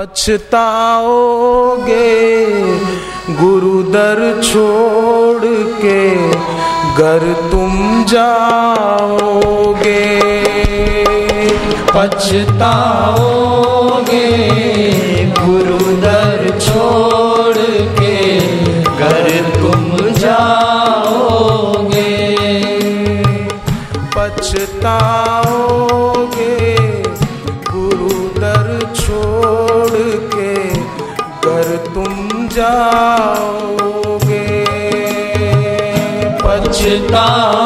पछताओगे गुरु दर छोड़ के घर तुम जाओगे। पछताओगे गुरु दर छोड़ के घर तुम जाओगे। पछताओगे गुरु दर छोड़ जाओगे, पछताओगे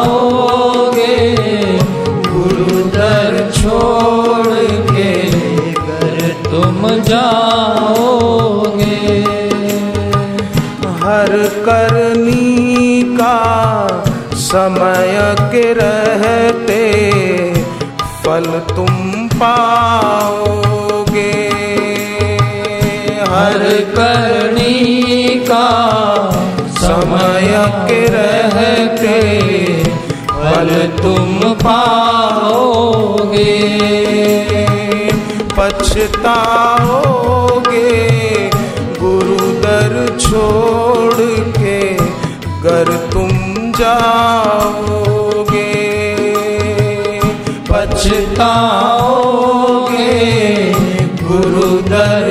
गुरु दर छोड़ के घर तुम जाओगे। हर करनी का समय के रहते, फल तुम पाओगे। हर करनी का समय के रहते फल तुम पाओगे, पछताओगे गुरु दर छोड़ के घर तुम जाओगे, पछताओगे गुरु दर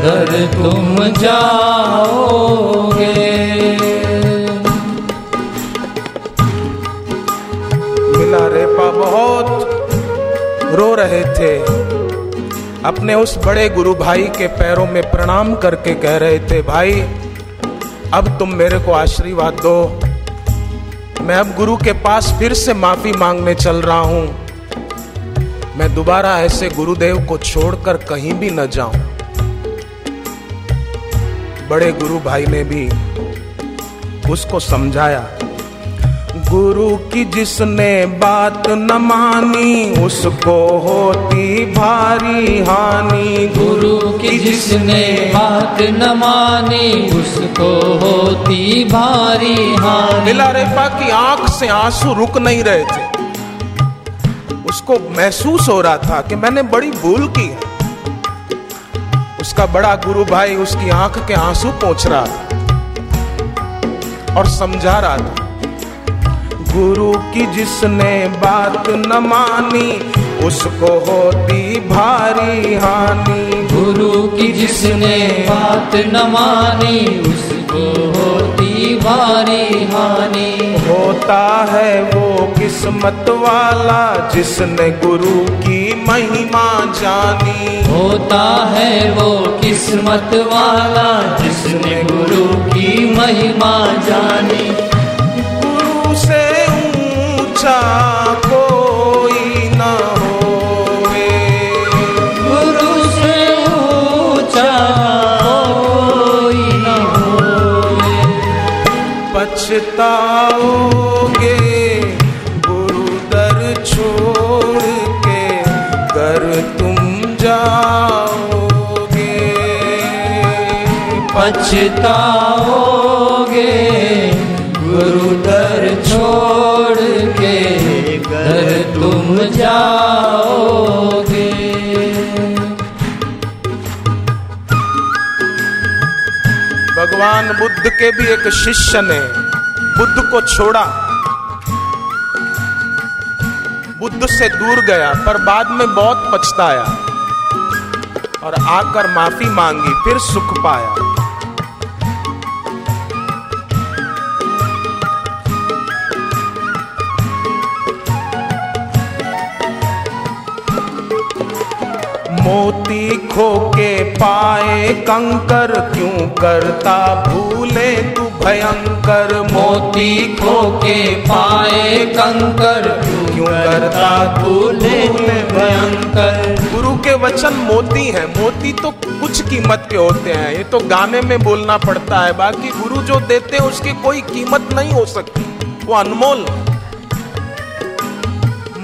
घर तुम जाओगे। मिला रेपा बहुत रो रहे थे। अपने उस बड़े गुरु भाई के पैरों में प्रणाम करके कह रहे थे, भाई, अब तुम मेरे को आशीर्वाद दो। मैं अब गुरु के पास फिर से माफ़ी मांगने चल रहा हूँ। मैं दोबारा ऐसे गुरुदेव को छोड़कर कहीं भी न जाऊँ। बड़े गुरु भाई ने भी उसको समझाया गुरु की जिसने बात न मानी उसको होती भारी हानि। गुरु की जिसने बात न मानी उसको होती भारी हानि। मिला रेपा की आँख से आँसू रुक नहीं रहे थे। उसको महसूस हो रहा था कि मैंने बड़ी भूल की है। उसका बड़ा गुरु भाई उसकी आँख के आँसू पोंछ रहा था और समझा रहा था गुरु की जिसने बात न मानी उसको होती भारी हानि। गुरु की जिसने बात न मानी उसको होती भारी हानि। होता है वो किस्मत वाला जिसने गुरु की महिमा जानी। होता है वो किस्मत वाला जिसने गुरु की महिमा जानी। गुरु से ऊँचा कोई न होवे। गुरु से ऊँचा कोई न होवे। पछताओगे गुरु दर छोड़ के कर जाओगे, पछताओगे, गुरु दर छोड़ के घर तुम जाओगे। भगवान बुद्ध के भी एक शिष्य ने बुद्ध को छोड़ा। बुद्ध से दूर गया, पर बाद में बहुत पछताया। और आकर माफ़ी मांगी, फिर सुख पाया। मोती खो के पाए, कंकर क्यों करता भूले तू भयंकर? मोती खो के पाए, कंकर क्यों करता तू भूले भयंकर। गुरु के वचन मोती हैं। मोती तो कुछ कीमत के होते हैं। ये तो गाने में बोलना पड़ता है। बाकी गुरु जो देते हैं उसकी कोई कीमत नहीं हो सकती। वो अनमोल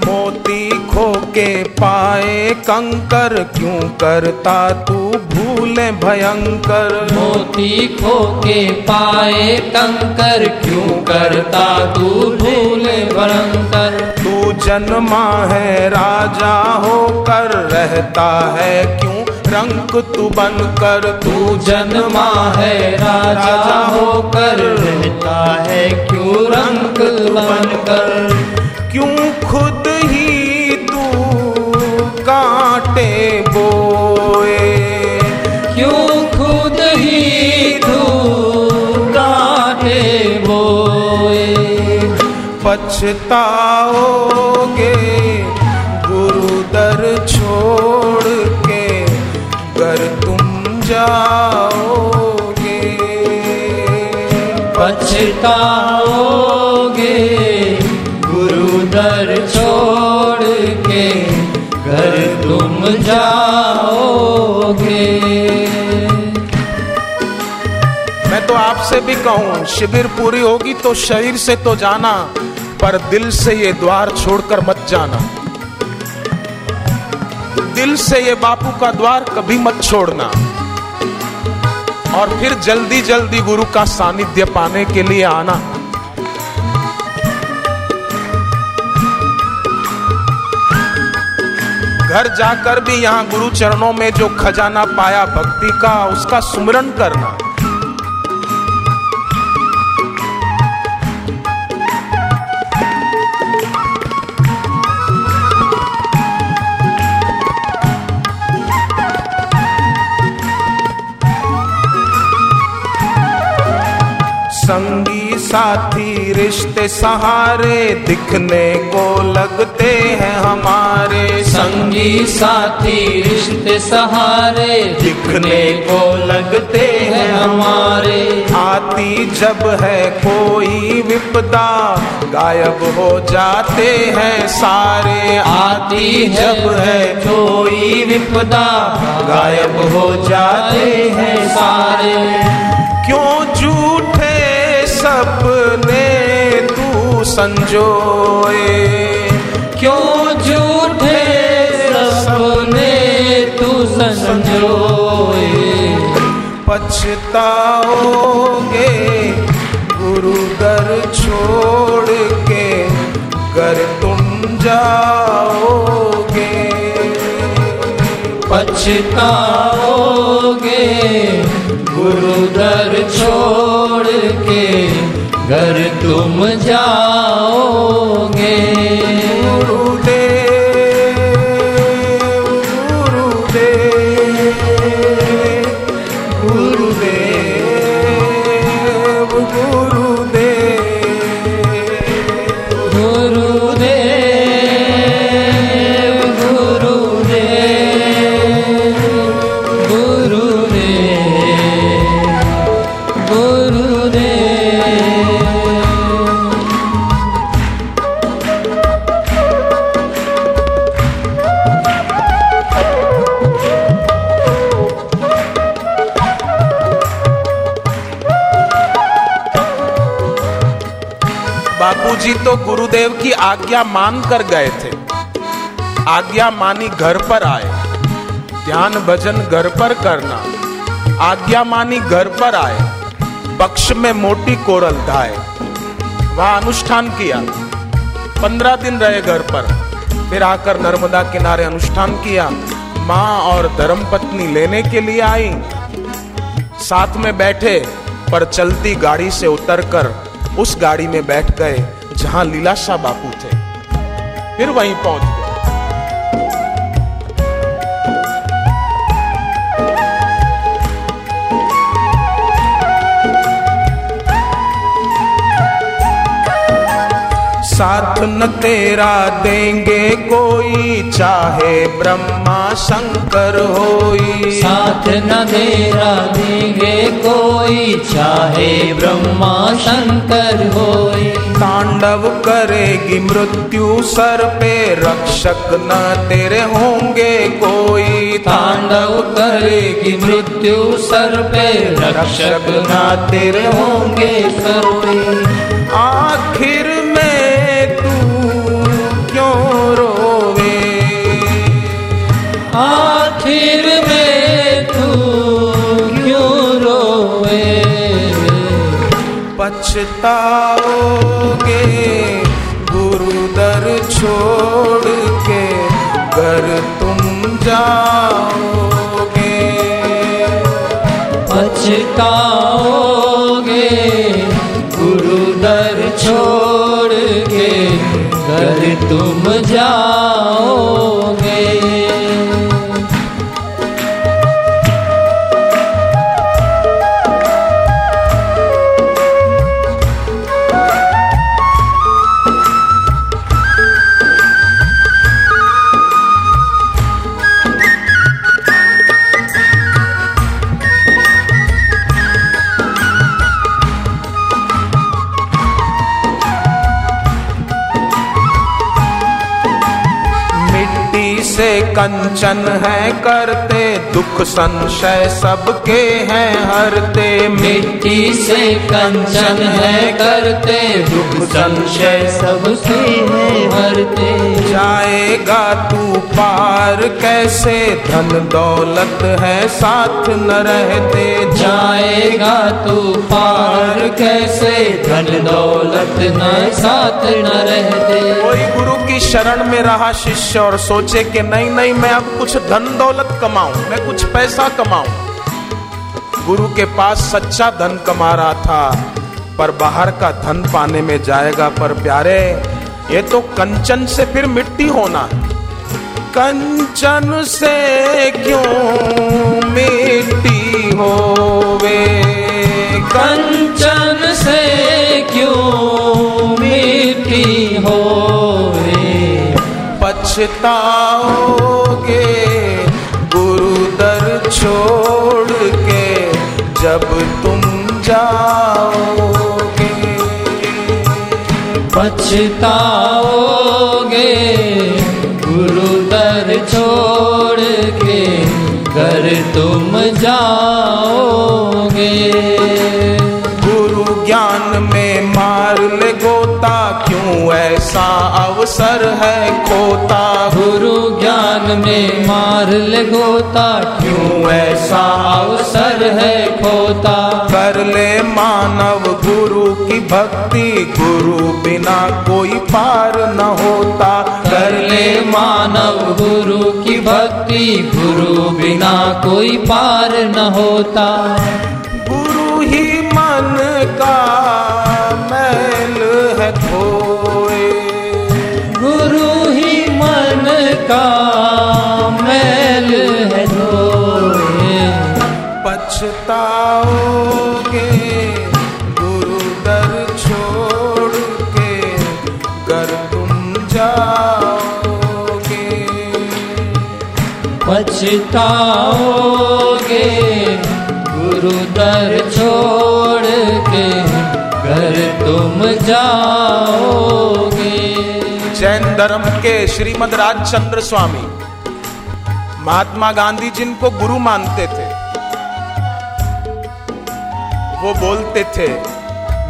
मोती खो के पाए कंकर क्यों करता तू भूले भयंकर? मोती खो के पाए कंकर क्यों करता तू भूले भयंकर? तू जन्मा है, राजा होकर रहता है। क्यों? रंग तू बन कर तू जन्मा है, राजा होकर रहता है। क्यों? रंग बनकर। क्यों? खुद पछताओगे गुरु दर छोड़ के घर तुम जाओगे। पछताओगे गुरु दर छोड़ के घर तुम जाओगे। मैं तो आपसे भी कहूँ शिविर पूरी होगी तो शरीर से तो जाना। पर दिल से ये द्वार छोड़कर मत जाना। दिल से ये बापू का द्वार कभी मत छोड़ना। और फिर जल्दी जल्दी गुरु का सानिध्य पाने के लिए आना। घर जाकर भी यहाँ गुरु चरणों में जो खजाना पाया, भक्ति का, उसका सुमरण करना। संगी साथी रिश्ते सहारे दिखने को लगते हैं हमारे। संगी साथी रिश्ते सहारे दिखने को लगते हैं हमारे। आती जब है कोई विपदा गायब हो जाते हैं सारे। आती जब है कोई विपदा गायब हो जाते हैं सारे। क्यों संजोए। क्यों झूठे सपने तू संजोए? पछताओगे गुरु घर छोड़ के कर तुम जाओगे। पछताओगे गुरु दर छोड़ के घर तुम जाओगे आज्ञा मान कर गए थे। आज्ञा मानी घर पर आए। ध्यान भजन घर पर करना। आज्ञा मानी घर पर आए। बक्ष में मोटी कोरल धाए। वहाँ अनुष्ठान किया। पंद्रह दिन रहे घर पर। फिर आकर नर्मदा किनारे अनुष्ठान किया। माँ और धर्मपत्नी लेने के लिए आई। साथ में बैठे, पर चलती गाड़ी से उतरकर उस गाड़ी में बैठ गए। जहाँ लीलाशाह बापू थे फिर वहीं पहुँच गए। न तेरा देंगे कोई चाहे ब्रह्मा शंकर होई। साथ न तेरा देंगे कोई चाहे ब्रह्मा शंकर होई। तांडव करेगी मृत्यु सर पे रक्षक न तेरे होंगे कोई। तांडव करेगी मृत्यु सर पे रक्षक न तेरे होंगे सर पे। आखिर पछताओगे? गुरु दर छोड़ के घर तुम जाओगे। पछताओगे? गुरु दर छोड़ के घर तुम जाओगे कंचन है करते दुख संशय सबके हैं हरते। मिट्टी से कंचन है करते दुख संशय सबके हैं हरते। जाएगा तू पार कैसे? धन दौलत है साथ न रहते। जाएगा तू पार कैसे? धन दौलत न साथ न रहते। कोई गुरु की शरण में रहा शिष्य और सोचे कि नहीं नहीं मैं अब कुछ धन दौलत कमाऊं, मैं कुछ पैसा कमाऊं। गुरु के पास सच्चा धन कमा रहा था, पर बाहर का धन पाने में जाएगा पर प्यारे, ये तो कंचन से फिर मिट्टी होना कंचन से क्यों मिट्टी होवे? कंचन से क्यों मीठी होए पछताओगे छोड़ के जब तुम जाओगे। पछताओगे गुरु दर छोड़ के घर तुम जाओगे मार ले गोता क्यों ऐसा अवसर है खोता? कर ले मानव गुरु की भक्ति। गुरु बिना कोई पार न होता। कर ले मानव गुरु की भक्ति। गुरु बिना कोई पार न होता। गुरु ही मन का पछताओगे? गुरु दर छोड़ के घर तुम जाओगे। जैन धर्म के श्रीमद राजचंद्र स्वामी, महात्मा गांधी जिनको गुरु मानते थे, वो बोलते थे,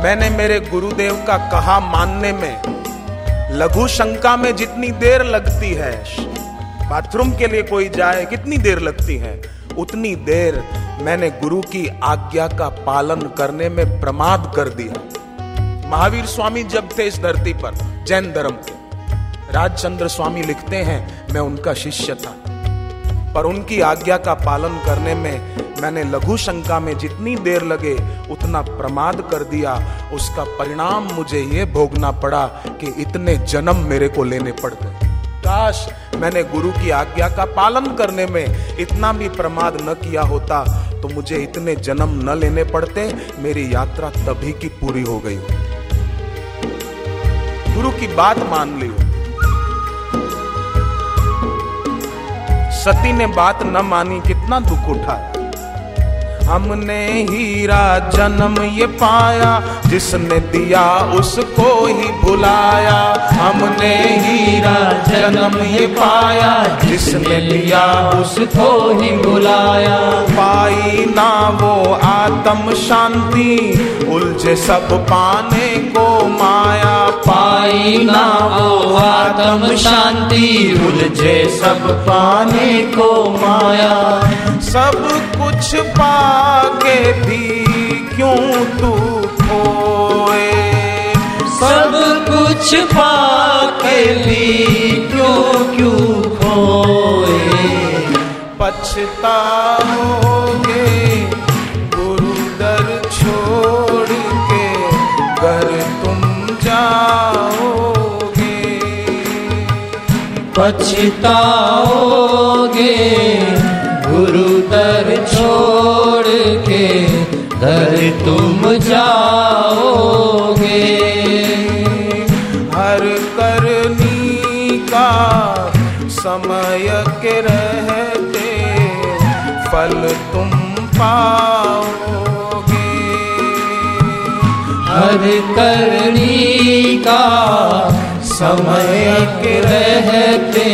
मैंने मेरे गुरुदेव का कहा मानने में, लघु शंका में जितनी देर लगती है बाथरूम के लिए कोई जाए, कितनी देर लगती है? उतनी देर मैंने गुरु की आज्ञा का पालन करने में प्रमाद कर दिया। महावीर स्वामी जब थे इस धरती पर, जैन धर्म के। राजचंद्र स्वामी लिखते हैं, मैं उनका शिष्य था। पर उनकी आज्ञा का पालन करने में मैंने लघु शंका में जितनी देर लगे, उतना प्रमाद कर दिया। उसका परिणाम मुझे ये भोगना पड़ा कि इतने जन्म मेरे को लेने पड़ गए काश मैंने गुरु की आज्ञा का पालन करने में इतना भी प्रमाद न किया होता तो मुझे इतने जन्म न लेने पड़ते, मेरी यात्रा तभी की पूरी हो गई। गुरु की बात मान ली सती ने बात न मानी, कितना दुख उठाया हमने हीरा जन्म ये पाया, जिसने दिया उसको ही भुलाया। हमने हीरा जन्म ये पाया, जिसने दिया उसको ही बुलाया पाई ना वो आत्म शांति, उलझे सब पाने को माया। पाई ना वो आत्म शांति, उलझे सब पाने को माया। सब कुछ पाके भी क्यों तू खोए? सब कुछ पाके भी क्यों क्यों खोए? गुरु दर छोड़ के घर तुम जाओगे। पछताओगे गुरु दर छोड़ के घर तुम जाओगे। हर करनी का समय के रहते फल तुम पाओगे। हर करनी का समय के रहते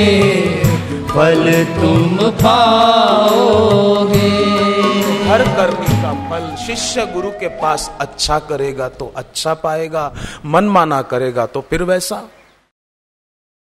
फल तुम पाओगे। हर कर्मी का फल शिष्य गुरु के पास अच्छा करेगा तो अच्छा पाएगा, मनमाना करेगा तो फिर वैसा।